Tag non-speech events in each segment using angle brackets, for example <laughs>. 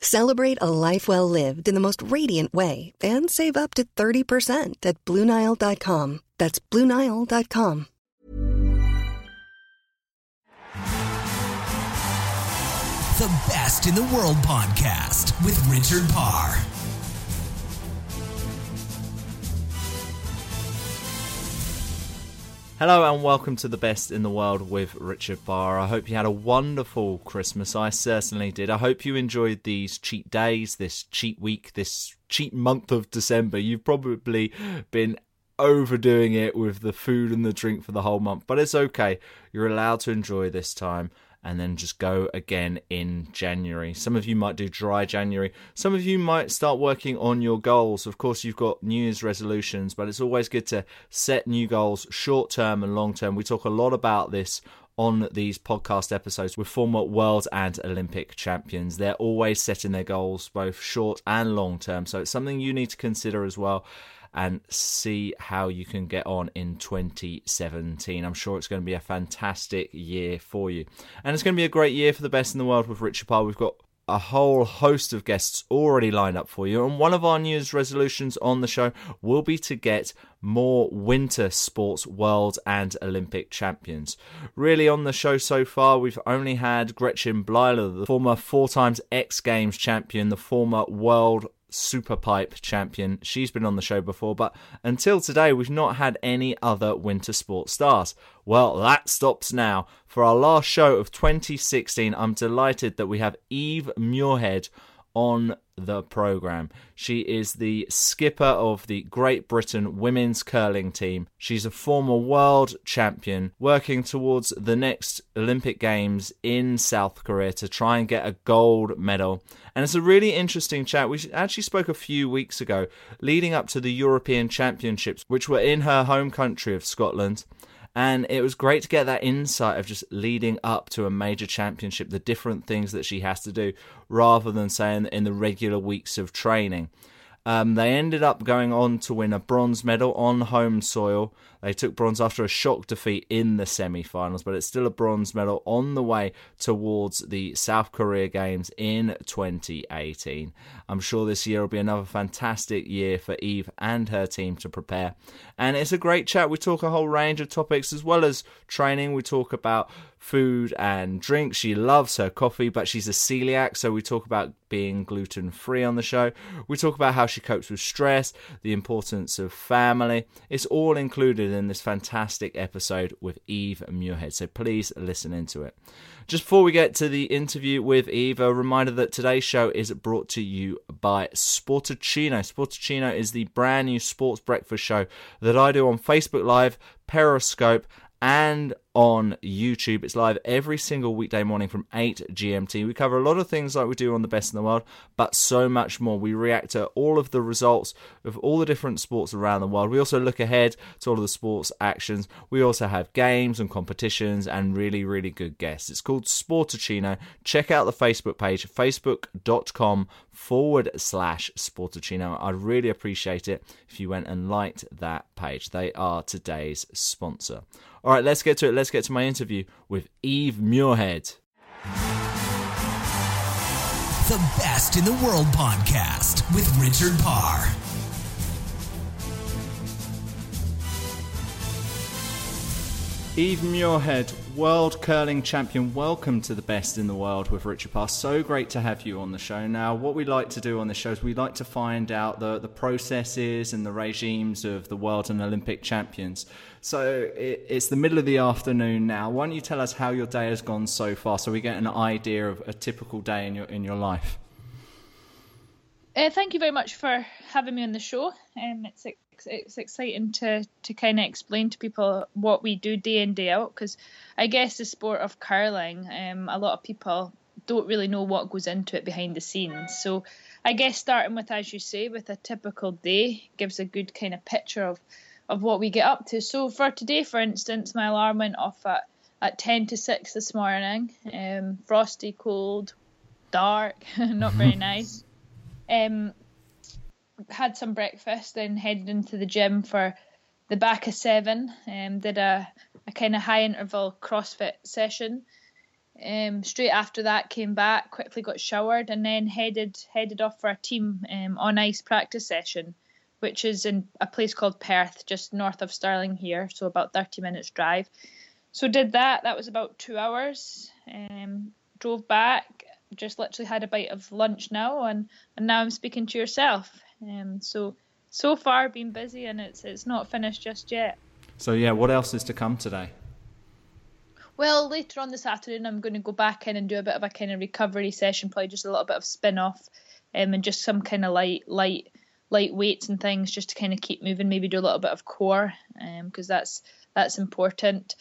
Celebrate a life well lived in the most radiant way and save up to 30% at BlueNile.com. That's BlueNile.com. The Best in the World podcast with Richard Parr. Hello and welcome to the best in the world with Richard Parr. I hope you had a wonderful Christmas. I certainly did. I hope you enjoyed these cheat days, this cheat week, this cheat month of December. You've probably been overdoing it with the food and the drink for the whole month, but it's okay. You're allowed to enjoy this time and then just go again in January. Some of you might do dry January. Some of you might start working on your goals. Of course, you've got New Year's resolutions, but it's always good to set new goals, short term and long term. We talk a lot about this on these podcast episodes with former world and Olympic champions. They're always setting their goals, both short and long term. So it's something you need to consider as well and see how you can get on in 2017. I'm sure it's going to be a fantastic year for you. And it's going to be a great year for the best in the world with Richard Parr. We've got a whole host of guests already lined up for you. And one of our New Year's resolutions on the show will be to get more winter sports world and Olympic champions. Really, on the show so far, we've only had Gretchen Bleiler, the former four times X Games champion, the former world super pipe champion. She's been on the show before, but until today, we've not had any other winter sports stars. Well, that stops now. For our last show of 2016, I'm delighted that we have Eve Muirhead on the program. She is the skipper of the Great Britain women's curling team. She's a former world champion working towards the next Olympic Games in South Korea to try and get a gold medal. And it's a really interesting chat. We actually spoke a few weeks ago leading up to the European Championships, which were in her home country of Scotland. And it was great to get that insight of just leading up to a major championship, the different things that she has to do, rather than saying in the regular weeks of training. Um, they ended up going on to win a bronze medal on home soil. They took bronze after a shock defeat in the semi finals, but it's still a bronze medal on the way towards the South Korea Games in 2018. I'm sure this year will be another fantastic year for Eve and her team to prepare. And it's a great chat. We talk a whole range of topics as well as training. We talk about food and drink. She loves her coffee, but she's a celiac, so we talk about being gluten free on the show. We talk about how she copes with stress, the importance of family. It's all included in this fantastic episode with Eve Muirhead, so please listen into it. Just before we get to the interview with Eve, a reminder that today's show is brought to you by Sportacino. Sportacino is the brand new sports breakfast show that I do on Facebook Live, Periscope, and on YouTube. It's live every single weekday morning from 8 GMT. We cover a lot of things like we do on The Best in the World, but so much more. We react to all of the results of all the different sports around the world. We also look ahead to all of the sports actions. We also have games and competitions and really, really good guests. It's called Sportacino. Check out the Facebook page, facebook.com forward slash Sportacino. I'd really appreciate it if you went and liked that page. They are today's sponsor. All right, let's get to it. Let's get to my interview with Eve Muirhead. The Best in the World podcast with Richard Parr. Eve Muirhead, world curling champion, welcome to the best in the world with Richard Parr. So great to have you on the show. Now, what we like to do on the show is we like to find out the, the processes and the regimes of the world and Olympic champions. So it, it's the middle of the afternoon now. Why don't you tell us how your day has gone so far so we get an idea of a typical day in your, in your life? Uh, thank you very much for having me on the show. Um, it's it's exciting to to kind of explain to people what we do day in day out because I guess the sport of curling, um, a lot of people don't really know what goes into it behind the scenes. So I guess starting with, as you say, with a typical day gives a good kind of picture of of what we get up to. So for today, for instance, my alarm went off at at ten to six this morning. Um, frosty, cold, dark, <laughs> not very <laughs> nice. Um, had some breakfast, then headed into the gym for the back of seven. Um, did a, a kind of high interval CrossFit session. Um, straight after that, came back, quickly got showered, and then headed headed off for a team um, on ice practice session, which is in a place called Perth, just north of Stirling here, so about 30 minutes drive. So did that. That was about two hours. Um, drove back. Just literally had a bite of lunch now, and and now I'm speaking to yourself. Um, so so far been busy and it's it's not finished just yet. So yeah, what else is to come today? Well, later on this afternoon, I'm going to go back in and do a bit of a kind of recovery session, probably just a little bit of spin off, um, and just some kind of light light light weights and things, just to kind of keep moving. Maybe do a little bit of core, because um, that's that's important.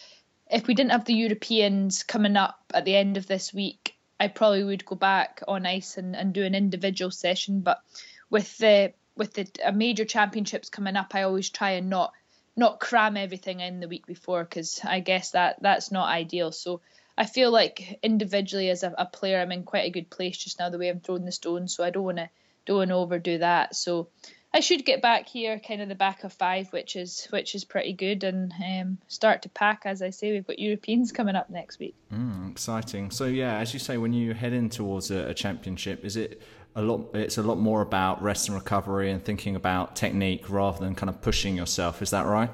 If we didn't have the Europeans coming up at the end of this week, I probably would go back on ice and, and do an individual session. But with the with the uh, major championships coming up, I always try and not not cram everything in the week before because I guess that that's not ideal. So I feel like individually as a, a, player, I'm in quite a good place just now the way I'm throwing the stones. So I don't want to don't want to overdo that. So I should get back here, kind of the back of five, which is which is pretty good, and um, start to pack. As I say, we've got Europeans coming up next week. Mm, exciting. So yeah, as you say, when you head in towards a, a championship, is it a lot it's a lot more about rest and recovery and thinking about technique rather than kind of pushing yourself. Is that right?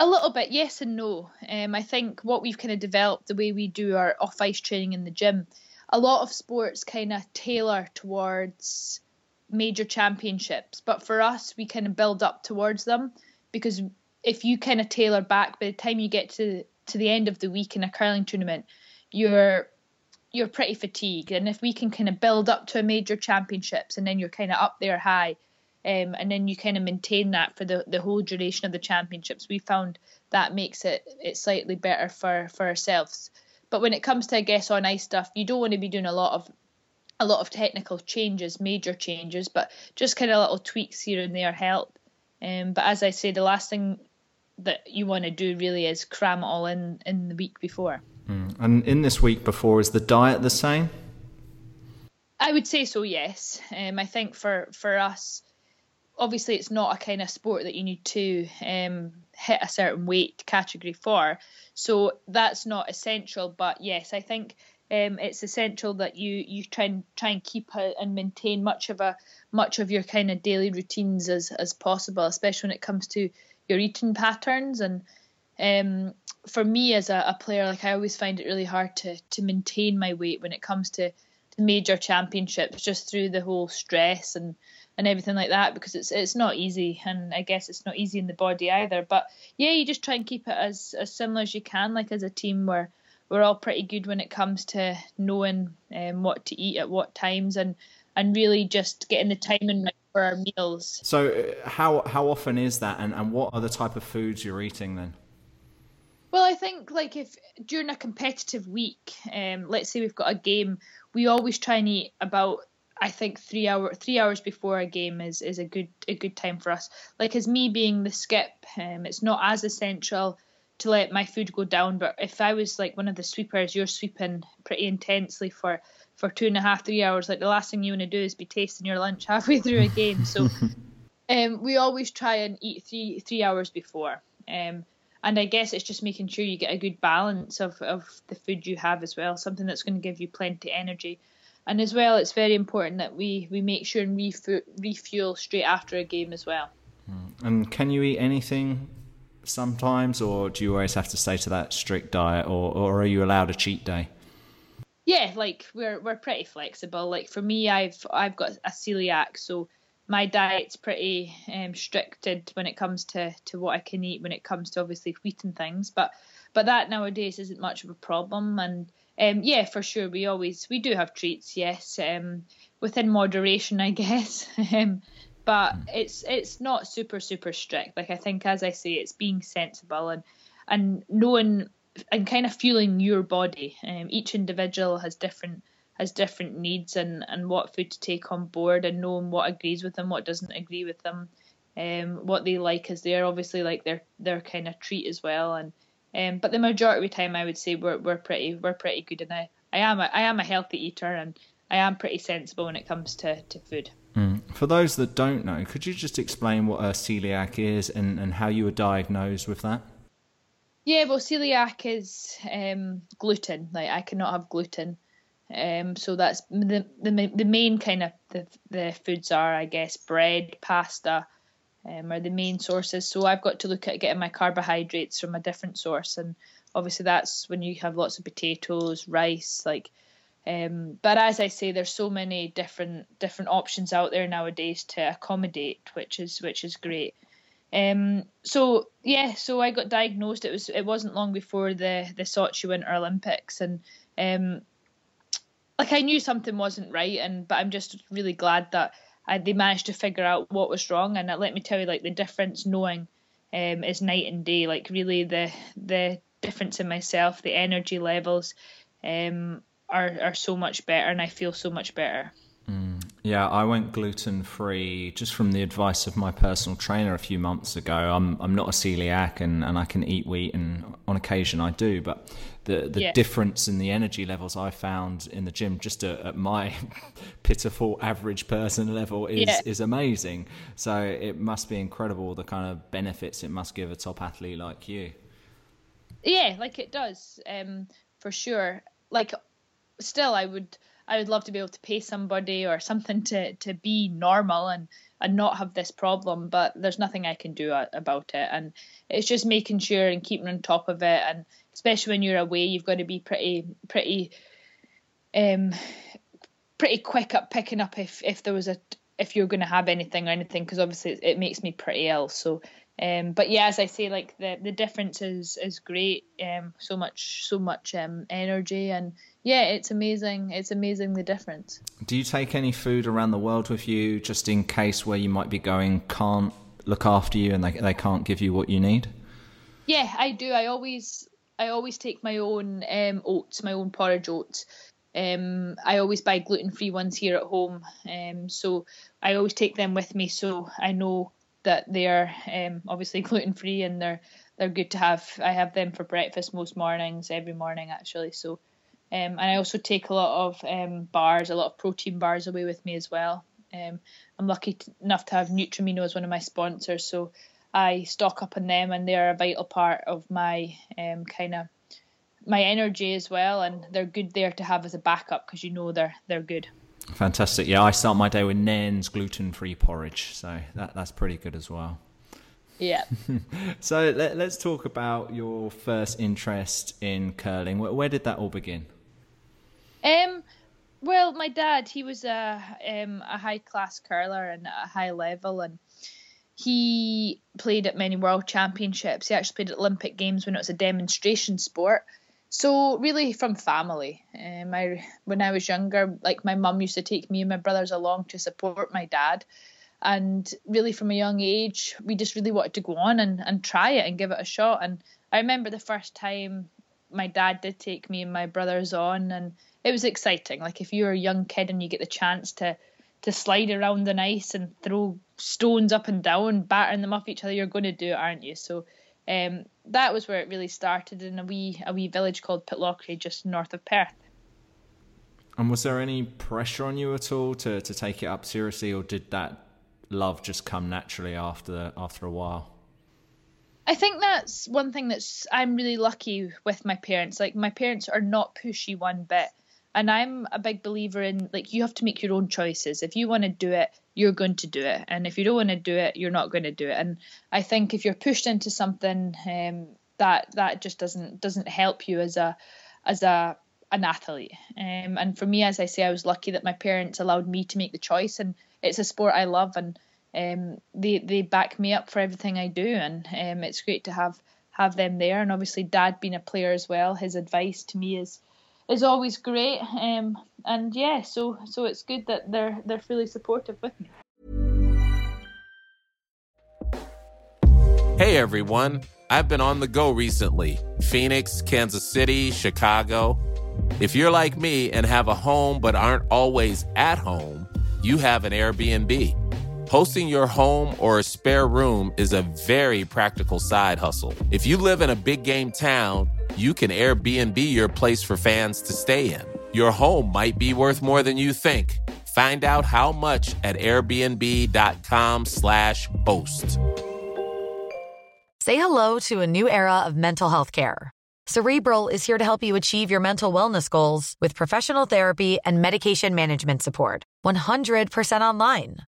A little bit yes and no. Um, i think what we've kind of developed the way we do our off ice training in the gym a lot of sports kind of tailor towards major championships. But for us we kind of build up towards them because if you kind of tailor back by the time you get to to the end of the week in a curling tournament you're you're pretty fatigued. And if we can kind of build up to a major championships and then you're kind of up there high, um, and then you kind of maintain that for the, the whole duration of the championships, we found that makes it it slightly better for, for ourselves. But when it comes to I guess on ice stuff, you don't want to be doing a lot of a lot of technical changes, major changes, but just kind of little tweaks here and there help. Um, but as I say, the last thing that you want to do really is cram it all in in the week before. Mm. And in this week before, is the diet the same? I would say so. Yes. Um, I think for for us, obviously, it's not a kind of sport that you need to um, hit a certain weight category for. So that's not essential. But yes, I think um, it's essential that you you try and try and keep a, and maintain much of a much of your kind of daily routines as as possible, especially when it comes to your eating patterns and um, for me as a, a, player, like I always find it really hard to to maintain my weight when it comes to, major championships, just through the whole stress and and everything like that, because it's it's not easy, and I guess it's not easy in the body either. But yeah, you just try and keep it as as similar as you can, like as a team where we're all pretty good when it comes to knowing um, what to eat at what times and and really just getting the timing right for our meals. So uh, how how often is that, and and what are the type of foods you're eating then? Well, I think like if during a competitive week, um, let's say we've got a game, we always try and eat about I think three hour three hours before a game is, is a good a good time for us. Like as me being the skip, um, it's not as essential to let my food go down. But if I was like one of the sweepers, you're sweeping pretty intensely for for two and a half three hours. Like the last thing you want to do is be tasting your lunch halfway <laughs> through a game. So <laughs> um, we always try and eat three three hours before. Um, and I guess it's just making sure you get a good balance of, of the food you have as well, something that's going to give you plenty energy. And as well, it's very important that we, we make sure and refu- refuel straight after a game as well. Hmm. And can you eat anything sometimes, or do you always have to stay to that strict diet, or, or are you allowed a cheat day? Yeah, like we're we're pretty flexible. Like for me, I've I've got a celiac, so my diet's pretty um, stricted when it comes to to what I can eat when it comes to obviously wheat and things. But but that nowadays isn't much of a problem. And um, yeah, for sure, we always we do have treats. Yes, um, within moderation, I <laughs> guess. um, but mm. it's it's not super super strict. Like I think, as I say, it's being sensible and and knowing and kind of feeling your body. Um, each individual has different has different needs and and what food to take on board and knowing what agrees with them, what doesn't agree with them, um, what they like is there obviously like their their kind of treat as well. And um, but the majority of the time, I would say we're we're pretty we're pretty good. And I I am a, I am a healthy eater and I am pretty sensible when it comes to to food. Mm. For those that don't know, could you just explain what a celiac is and, and how you were diagnosed with that? Yeah, well, celiac is um, gluten. Like I cannot have gluten. Um, so that's the, the the main kind of the, the foods are, I guess, bread, pasta, um, are the main sources. So I've got to look at getting my carbohydrates from a different source, and obviously that's when you have lots of potatoes, rice, like um, but as I say, there's so many different different options out there nowadays to accommodate, which is which is great. Um, so yeah, so I got diagnosed. It was it wasn't long before the the Sochi Winter Olympics, and um, like I knew something wasn't right, and but I'm just really glad that I, they managed to figure out what was wrong. And let me tell you, like the difference knowing um, is night and day. Like really, the the difference in myself, the energy levels. Um, are are so much better, and I feel so much better. Yeah, I went gluten free just from the advice of my personal trainer a few months ago. I'm I'm not a celiac and, and I can eat wheat and on occasion I do, but the the yeah. difference in the energy levels I found in the gym just at, at my <laughs> pitiful average person level is yeah. is amazing. So it must be incredible the kind of benefits it must give a top athlete like you. Yeah, like it does, um, for sure. Like still I would I would love to be able to pay somebody or something to to be normal and and not have this problem but there's nothing I can do about it. And it's just making sure and keeping on top of it. And especially when you're away you've got to be pretty pretty um pretty quick at picking up if if there was a if you're going to have anything or anything because obviously it, it makes me pretty ill. So um, but yeah, as I say, like the the difference is is great. Um, so much so much um energy and yeah, it's amazing. It's amazing the difference. Do you take any food around the world with you just in case where you might be going can't look after you and they they can't give you what you need? Yeah, I do. I always I always take my own um, oats, my own porridge oats. Um, I always buy gluten free ones here at home, um, so I always take them with me so I know that they are um, obviously <laughs> gluten free and they're they're good to have. I have them for breakfast most mornings, every morning actually. So, um, and I also take a lot of um, bars, a lot of protein bars away with me as well. Um, I'm lucky enough to have Nutramino as one of my sponsors, so I stock up on them, and they're a vital part of my um, kind of my energy as well, and they're good there to have as a backup because you know they're they're good. Fantastic. Yeah, I start my day with Nairn's gluten free porridge, so that, that's pretty good as well. Yeah. <laughs> so let, us talk about your first interest in curling. Where, where, did that all begin? Um, well, my dad, he was a um, a high class curler and at a high level, and he played at many world championships. He actually played at Olympic Games when it was a demonstration sport. So really from family. Um, I when I was younger, like my mum used to take me and my brothers along to support my dad, and really from a young age, we just really wanted to go on and, and try it and give it a shot. And I remember the first time my dad did take me and my brothers on, and it was exciting. Like if you're a young kid and you get the chance to to slide around the ice and throw stones up and down, battering them off each other, you're going to do it, aren't you? So um, that was where it really started in a wee a wee village called Pitlochry, just north of Perth. And was there any pressure on you at all to, to take it up seriously, or did that love just come naturally after after a while? I think that's one thing that's I'm really lucky with my parents. Like my parents are not pushy one bit. And I'm a big believer in like you have to make your own choices. If you want to do it, you're going to do it. And if you don't want to do it, you're not going to do it. And I think if you're pushed into something, um, that that just doesn't doesn't help you as a as a an athlete. Um, and for me, as I say, I was lucky that my parents allowed me to make the choice, and it's a sport I love, and um, they they back me up for everything I do, and um, it's great to have have them there. And obviously, Dad being a player as well, his advice to me is is always great. Um, and yeah, so so it's good that they're they're fully supportive with me. Hey everyone, I've been on the go recently. Phoenix, Kansas City, Chicago. If you're like me and have a home but aren't always at home, you have an Airbnb. Hosting your home or a spare room is a very practical side hustle. If you live in a big game town, you can Airbnb your place for fans to stay in. Your home might be worth more than you think. Find out how much at airbnb.com/slash boast. Say hello to a new era of mental health care. Cerebral is here to help you achieve your mental wellness goals with professional therapy and medication management support. 100% online.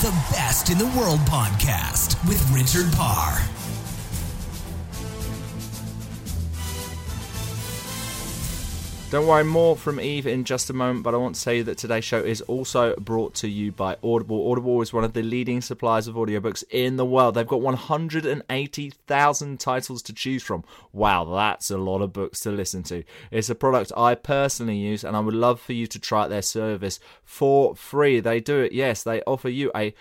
The Best in the World podcast with Richard Parr. Don't worry, more from Eve in just a moment, but I want to say that today's show is also brought to you by Audible. Audible is one of the leading suppliers of audiobooks in the world. They've got 180,000 titles to choose from. Wow, that's a lot of books to listen to. It's a product I personally use, and I would love for you to try their service for free. They do it, yes, they offer you a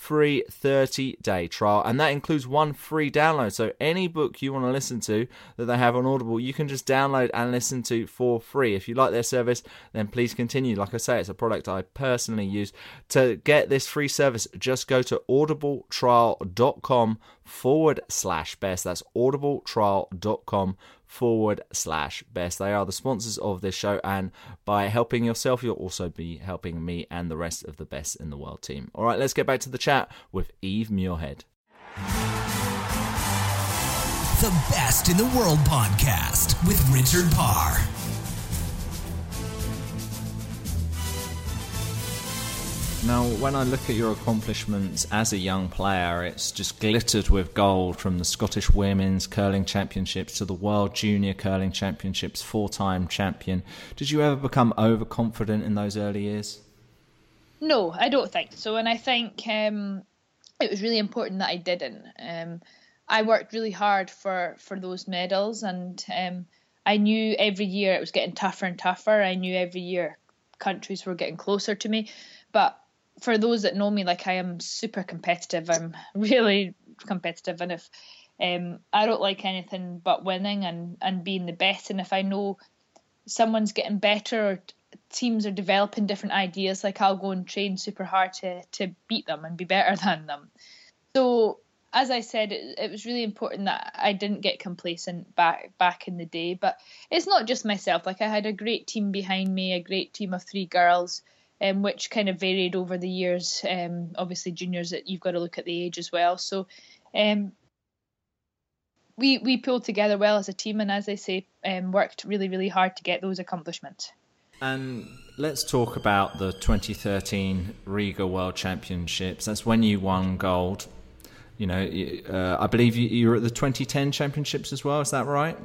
free 30 day trial, and that includes one free download. So, any book you want to listen to that they have on Audible, you can just download and listen to for free. If you like their service, then please continue. Like I say, it's a product I personally use. To get this free service, just go to audibletrial.com forward slash best. That's audibletrial.com forward slash best. They are the sponsors of this show, and by helping yourself, you'll also be helping me and the rest of the best in the world team. All right, let's get back to the chat with Eve Muirhead. The Best in the World podcast with Richard Parr. Now, when I look at your accomplishments as a young player, it's just glittered with gold from the Scottish Women's Curling Championships to the World Junior Curling Championships, four time champion. Did you ever become overconfident in those early years? No, I don't think so. And I think um, it was really important that I didn't. Um, I worked really hard for, for those medals, and um, I knew every year it was getting tougher and tougher. I knew every year countries were getting closer to me. But for those that know me, like I am super competitive. I'm <laughs> really competitive, and if um, I don't like anything but winning and and being the best, and if I know someone's getting better or teams are developing different ideas, like I'll go and train super hard to to beat them and be better <laughs> than them. So as I said, it, it was really important that I didn't get complacent back back in the day. But it's not just myself. Like I had a great team behind me, a great team of three girls um, which kind of varied over the years. Um, obviously, juniors, that you've got to look at the age as well. So um, we we pulled together well as a team, and as I say, um, worked really really hard to get those accomplishments. And let's talk about the 2013 Riga World Championships. That's when you won gold. You know, uh, I believe you, you were at the 2010 Championships as well. Is that right?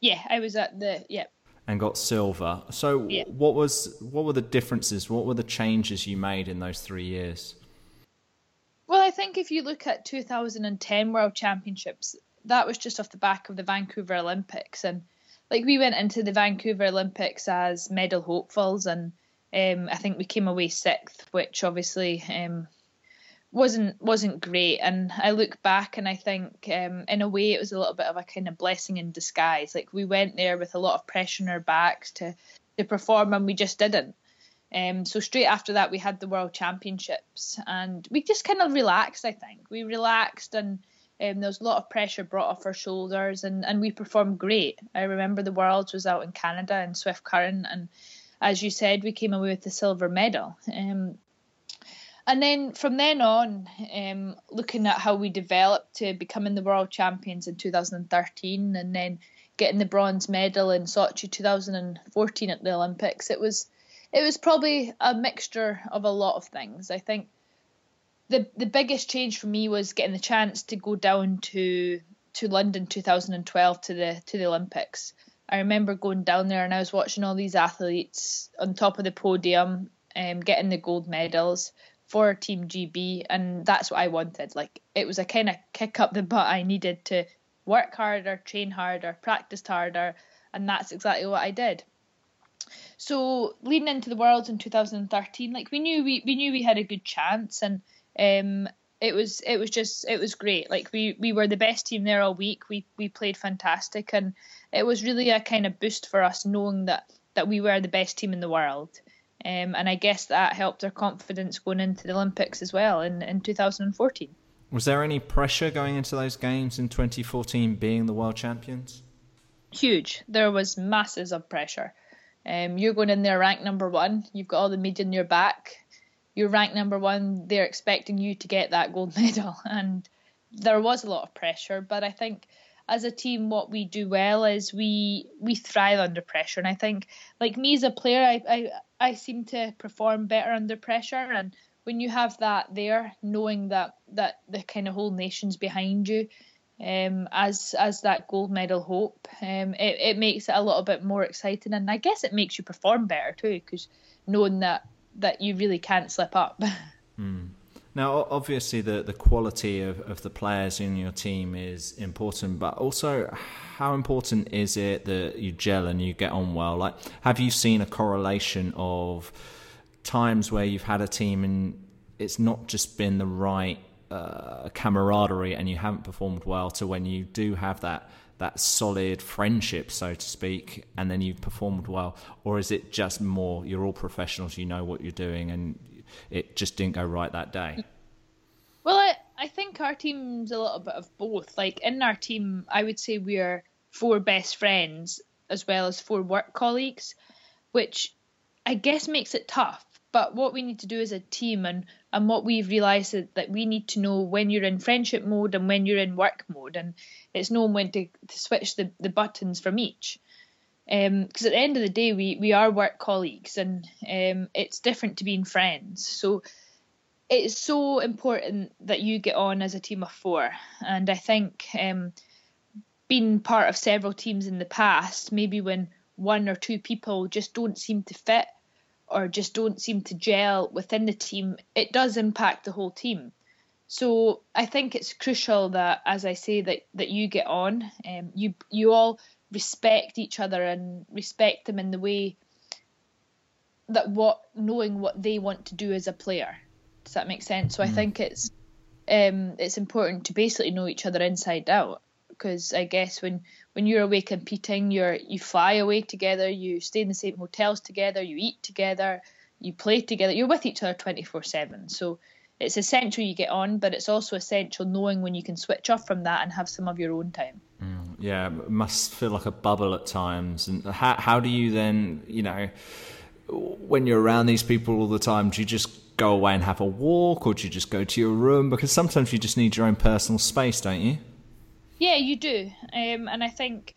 Yeah, I was at the yeah. And got silver. So, yeah. what was what were the differences? What were the changes you made in those three years? Well, I think if you look at 2010 World Championships, that was just off the back of the Vancouver Olympics, and like we went into the Vancouver Olympics as medal hopefuls, and um, I think we came away sixth, which obviously um, wasn't wasn't great. And I look back and I think, um, in a way, it was a little bit of a kind of blessing in disguise. Like we went there with a lot of pressure on our backs to to perform, and we just didn't. Um, so straight after that, we had the World Championships, and we just kind of relaxed. I think we relaxed, and um, there was a lot of pressure brought off our shoulders, and, and we performed great. I remember the Worlds was out in Canada in Swift Current, and as you said, we came away with the silver medal. Um, and then from then on, um, looking at how we developed to becoming the world champions in 2013, and then getting the bronze medal in Sochi 2014 at the Olympics, it was it was probably a mixture of a lot of things. I think the the biggest change for me was getting the chance to go down to to London 2012 to the to the Olympics. I remember going down there and I was watching all these athletes on top of the podium, um, getting the gold medals for Team GB, and that's what I wanted. Like it was a kind of kick up the butt I needed to work harder, train harder, practice harder, and that's exactly what I did. So leading into the Worlds in 2013, like we knew we, we knew we had a good chance, and um, it was it was just it was great. Like we we were the best team there all week. We we played fantastic, and it was really a kind of boost for us knowing that that we were the best team in the world. Um, and I guess that helped our confidence going into the Olympics as well in, in 2014. Was there any pressure going into those games in 2014 being the world champions? Huge. There was masses of pressure. Um, you're going in there ranked number one. You've got all the media in your back. You're ranked number one. They're expecting you to get that gold <laughs> medal, and there was a lot of pressure. But I think as a team, what we do well is we we thrive under pressure. And I think, like me as a player, I I, I seem to perform better under pressure. And when you have that there, knowing that that the kind of whole nation's behind you, um, as as that gold medal hope. Um, it, it makes it a little bit more exciting, and I guess it makes you perform better too, because knowing that that you really can't slip up. <laughs> Now, obviously, the the quality of, of the players in your team is important, but also how important is it that you gel and you get on well? Like, have you seen a correlation of times where you've had a team and it's not just been the right uh, camaraderie and you haven't performed well to when you do have that that solid friendship, so to speak, and then you've performed well, or is it just more you're all professionals, you know what you're doing, and it just didn't go right that day? <laughs> Well, I I think our team's a little bit of both. Like in our team, I would say we're four best friends as well as four work colleagues, which I guess makes it tough but what we need to do as a team and, and what we've realised is that we need to know when you're in friendship mode and when you're in work mode. And it's knowing when to, to switch the, the buttons from each. Because um, at the end of the day, we, we are work colleagues and um, it's different to being friends. So it's so important that you get on as a team of four. And I think um, being part of several teams in the past, maybe when one or two people just don't seem to fit or just don't seem to gel within the team, it does impact the whole team. So I think it's crucial that, as I say, that that you get on, um, you you all respect each other and respect them in the way that what knowing what they want to do as a player. Does that make sense? So mm. I think it's um, it's important to basically know each other inside out because I guess when when you're away competing, you're you fly away together, you stay in the same hotels together, you eat together, you play together, you're with each other twenty four seven. So it's essential you get on, but it's also essential knowing when you can switch off from that and have some of your own time. Mm, yeah, it must feel like a bubble at times. And how how do you then, you know, when you're around these people all the time, do you just go away and have a walk, or do you just go to your room? Because sometimes you just need your own personal space, don't you? Yeah, you do, um, and I think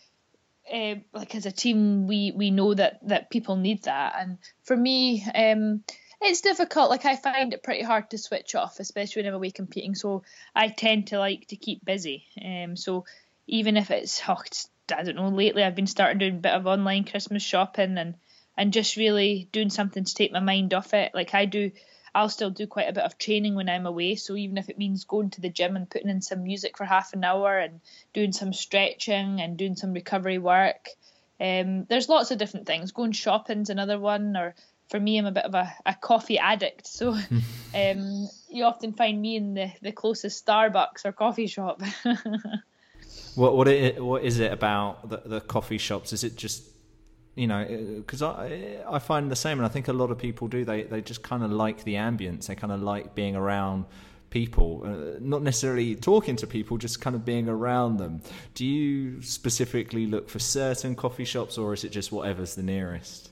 uh, like as a team, we we know that that people need that, and for me, um, it's difficult. Like I find it pretty hard to switch off, especially when I'm away competing. So I tend to like to keep busy. Um, so even if it's, oh, it's I don't know, lately I've been starting doing a bit of online Christmas shopping and and just really doing something to take my mind off it. Like I do, I'll still do quite a bit of training when I'm away. So even if it means going to the gym and putting in some music for half an hour and doing some stretching and doing some recovery work, um, there's lots of different things. Going shopping's another one, or for me, I'm a bit of a, a coffee addict. So <laughs> um, you often find me in the, the closest Starbucks or coffee shop. <laughs> what what it, what is it about the, the coffee shops? Is it just you know because I I find the same, and I think a lot of people do. They they just kind of like the ambience. They kind of like being around people, uh, not necessarily talking to people, just kind of being around them. Do you specifically look for certain coffee shops, or is it just whatever's the nearest?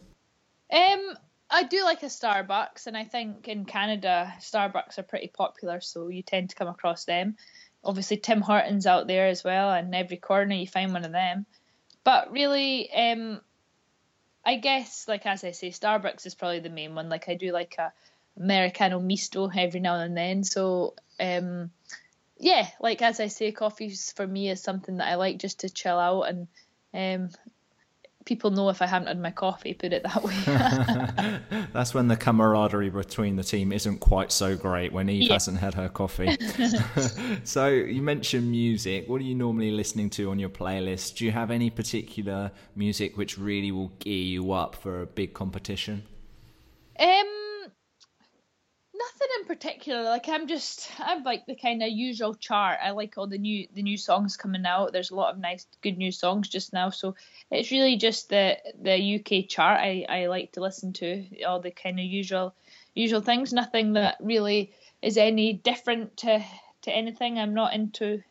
Um, I do like a Starbucks, and I think in Canada Starbucks are pretty popular, so you tend to come across them. Obviously, Tim Hortons out there as well, and every corner you find one of them. But really, um, I guess, like as I say, Starbucks is probably the main one. Like I do like a Americano misto every now and then. So um, yeah, like as I say, coffees for me is something that I like just to chill out and um, people know if I haven't had my coffee, put it that way. <laughs> That's when the camaraderie between the team isn't quite so great when Eve yeah. hasn't had her coffee. <laughs> <laughs> so you mentioned music. What are you normally listening to on your playlist? Do you have any particular music which really will gear you up for a big competition? Um particular. Like I'm just I'm like the kind of usual chart. I like all the new the new songs coming out. There's a lot of nice good new songs just now. So it's really just the the UK chart I, I like to listen to. All the kind of usual usual things. Nothing that really is any different to to anything. I'm not into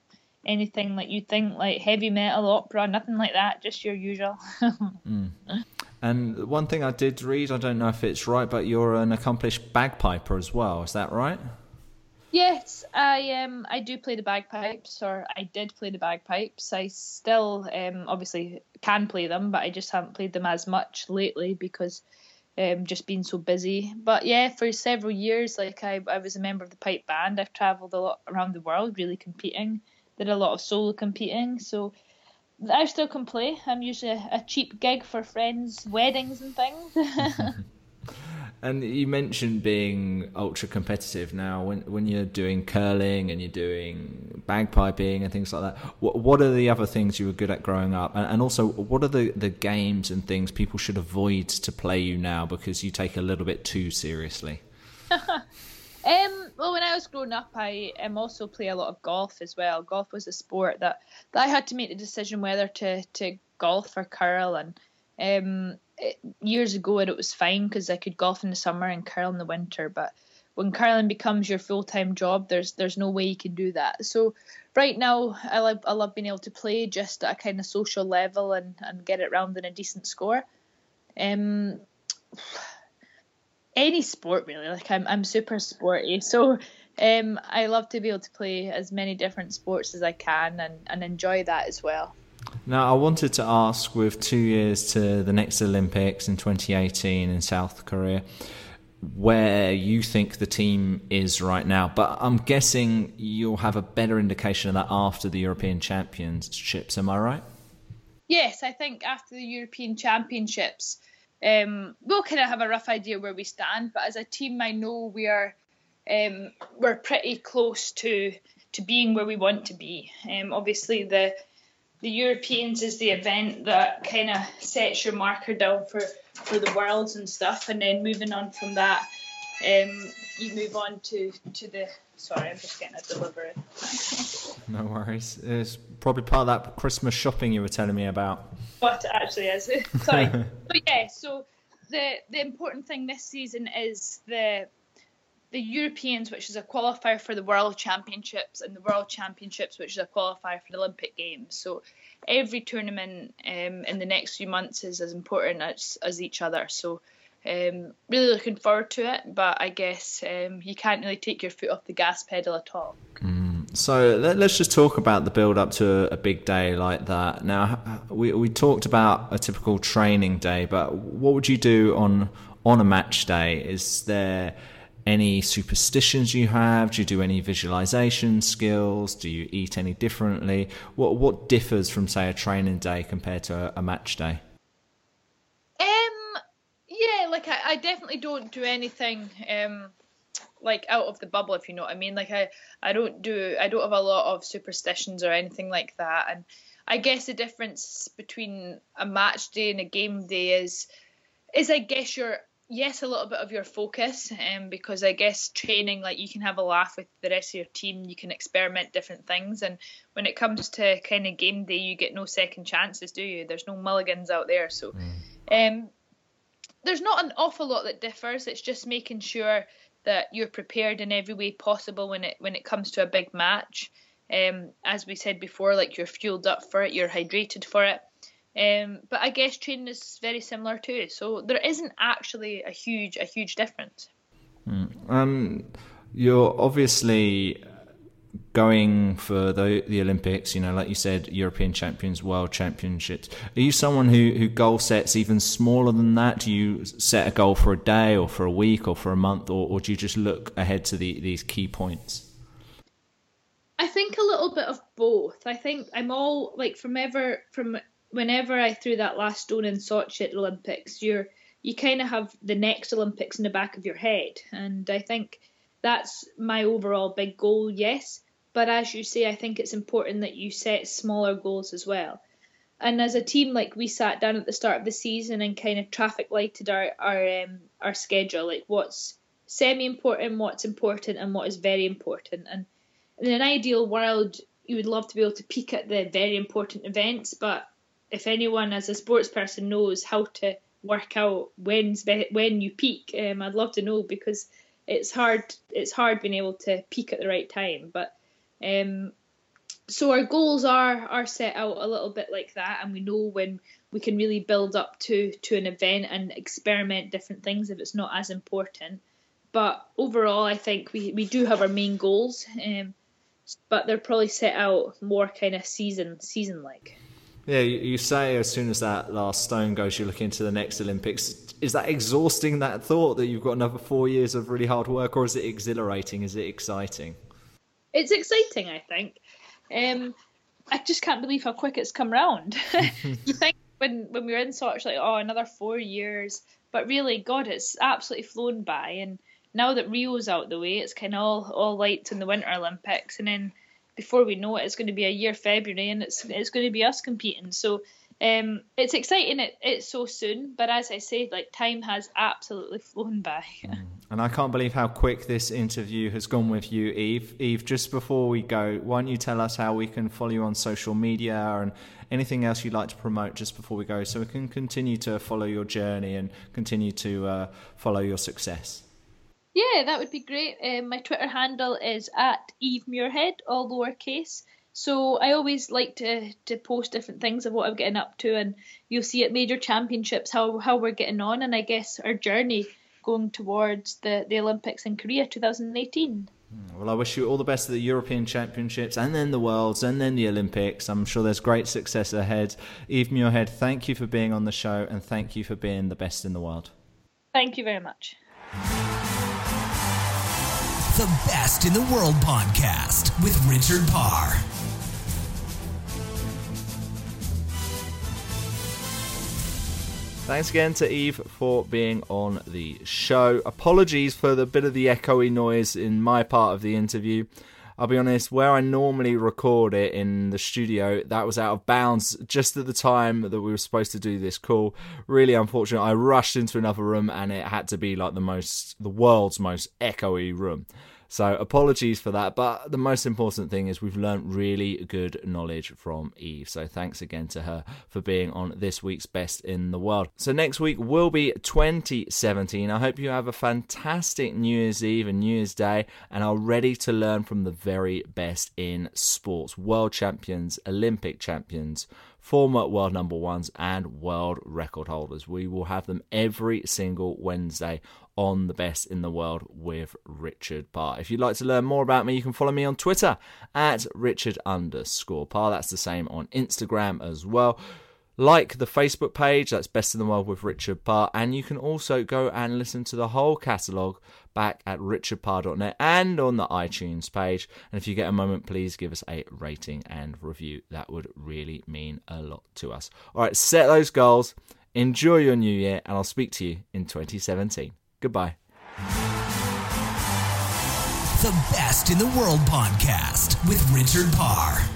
anything like you think like heavy metal opera, nothing like that. Just your usual. <laughs> mm. And one thing I did read, I don't know if it's right, but you're an accomplished bagpiper as well. Is that right? Yes, I um I do play the bagpipes, or I did play the bagpipes. I still um obviously can play them, but I just haven't played them as much lately because um just been so busy. But yeah, for several years, like I I was a member of the pipe band. I've travelled a lot around the world, really competing. Did a lot of solo competing, so I still can play. I'm usually a, a cheap gig for friends' weddings and things. <laughs> and you mentioned being ultra competitive. Now, when when you're doing curling and you're doing bagpiping and things like that, what what are the other things you were good at growing up? And, and also, what are the the games and things people should avoid to play you now because you take a little bit too seriously? <laughs> Um, well, when I was growing up, I um, also play a lot of golf as well. Golf was a sport that, that I had to make the decision whether to, to golf or curl. And um, it, years ago, it was fine because I could golf in the summer and curl in the winter. But when curling becomes your full time job, there's there's no way you can do that. So right now, I love I love being able to play just at a kind of social level and, and get it round in a decent score. Um, any sport really. Like I'm I'm super sporty, <laughs> so um, I love to be able to play as many different sports as I can and, and enjoy that as well. Now, I wanted to ask with two years to the next Olympics in 2018 in South Korea, where you think the team is right now. But I'm guessing you'll have a better indication of that after the European Championships. Am I right? Yes, I think after the European Championships, um, we'll kind of have a rough idea where we stand. But as a team, I know we are um, we're pretty close to to being where we want to be. Um, obviously, the the Europeans is the event that kind of sets your marker down for for the worlds and stuff, and then moving on from that, um, you move on to to the. Sorry, I'm just getting a delivery. <laughs> no worries. It's probably part of that Christmas shopping you were telling me about. What it actually is. <laughs> Sorry, <laughs> but yeah. So the the important thing this season is the the Europeans, which is a qualifier for the World Championships, and the World Championships, which is a qualifier for the Olympic Games. So every tournament um, in the next few months is as important as, as each other. So um, really looking forward to it, but I guess um, you can't really take your foot off the gas pedal at all. Mm. So let, us just talk about the build up to a big day like that. Now, we, we talked about a typical training day, but what would you do on on a match day? Is there any superstitions you have? Do you do any visualization skills? Do you eat any differently? What what differs from say a training day compared to a, a match day? Um, yeah, like I, definitely don't do anything um like out of the bubble if you know what I mean. Like I I don't do I don't have a lot of superstitions or anything like that. And I guess the difference between a match day and a game day is is I guess you're yes a little bit of your focus um, because i guess training like you can have a laugh with the rest of your team you can experiment different things and when it comes to kind of game day you get no second chances do you there's no mulligans out there so mm. um, there's not an awful lot that differs it's just making sure that you're prepared in every way possible when it when it comes to a big match um, as we said before like you're fueled up for it you're hydrated for it um, but I guess training is very similar too. So there isn't actually a huge a huge difference. Mm. Um, you're obviously going for the the Olympics. You know, like you said, European champions, world championships. Are you someone who who goal sets even smaller than that? Do you set a goal for a day or for a week or for a month, or, or do you just look ahead to the, these key points? I think a little bit of both. I think I'm all like from ever from whenever I threw that last stone in Sochi at Olympics, you're you kind of have the next Olympics in the back of your head, and I think that's my overall big goal. Yes, but as you say, I think it's important that you set smaller goals as well. And as a team, like we sat down at the start of the season and kind of traffic lighted our our um, our schedule, like what's semi important, what's important, and what is very important. And in an ideal world, you would love to be able to peak at the very important events, but if anyone as a sports person knows how to work out when's when you peak, um, I'd love to know because it's hard. It's hard being able to peak at the right time. But um, so our goals are are set out a little bit like that, and we know when we can really build up to to an event and experiment different things if it's not as important. But overall, I think we, we do have our main goals, um, but they're probably set out more kind of season season like. Yeah, you say as soon as that last stone goes, you look into the next Olympics. Is that exhausting, that thought that you've got another four years of really hard work, or is it exhilarating? Is it exciting? It's exciting, I think. Um, I just can't believe how quick it's come round. <laughs> you <laughs> think when, when we were in Sochi, like, oh, another four years. But really, God, it's absolutely flown by. And now that Rio's out the way, it's kind of all, all lights in the Winter Olympics. And then before we know it, it's going to be a year February, and it's it's going to be us competing. So um, it's exciting. It, it's so soon, but as I said, like time has absolutely flown by. Mm. And I can't believe how quick this interview has gone with you, Eve. Eve, just before we go, why don't you tell us how we can follow you on social media and anything else you'd like to promote just before we go, so we can continue to follow your journey and continue to uh, follow your success. Yeah, that would be great. Um, my Twitter handle is at Eve Muirhead, all lowercase. So I always like to, to post different things of what I'm getting up to, and you'll see at major championships how, how we're getting on, and I guess our journey going towards the, the Olympics in Korea 2018. Hmm, well, I wish you all the best at the European Championships and then the Worlds and then the Olympics. I'm sure there's great success ahead. Eve Muirhead, thank you for being on the show and thank you for being the best in the world. Thank you very much the Best in the World podcast with Richard Parr. Thanks again to Eve for being on the show. Apologies for the bit of the echoey noise in my part of the interview. I'll be honest, where I normally record it in the studio, that was out of bounds just at the time that we were supposed to do this call. Really unfortunate. I rushed into another room and it had to be like the most, the world's most echoey room. So apologies for that, but the most important thing is we've learned really good knowledge from Eve. So thanks again to her for being on this week's Best in the World. So next week will be 2017. I hope you have a fantastic New Year's Eve and New Year's Day and are ready to learn from the very best in sports, world champions, Olympic champions former world number ones, and world record holders. We will have them every single Wednesday on the best in the world with Richard Parr. If you'd like to learn more about me, you can follow me on Twitter at Richard underscore Parr. That's the same on Instagram as well. Like the Facebook page, that's Best in the World with Richard Parr, and you can also go and listen to the whole catalogue back at richardparr.net and on the iTunes page. And if you get a moment, please give us a rating and review. That would really mean a lot to us. All right, set those goals, enjoy your new year, and I'll speak to you in 2017. Goodbye. The Best in the World podcast with Richard Parr.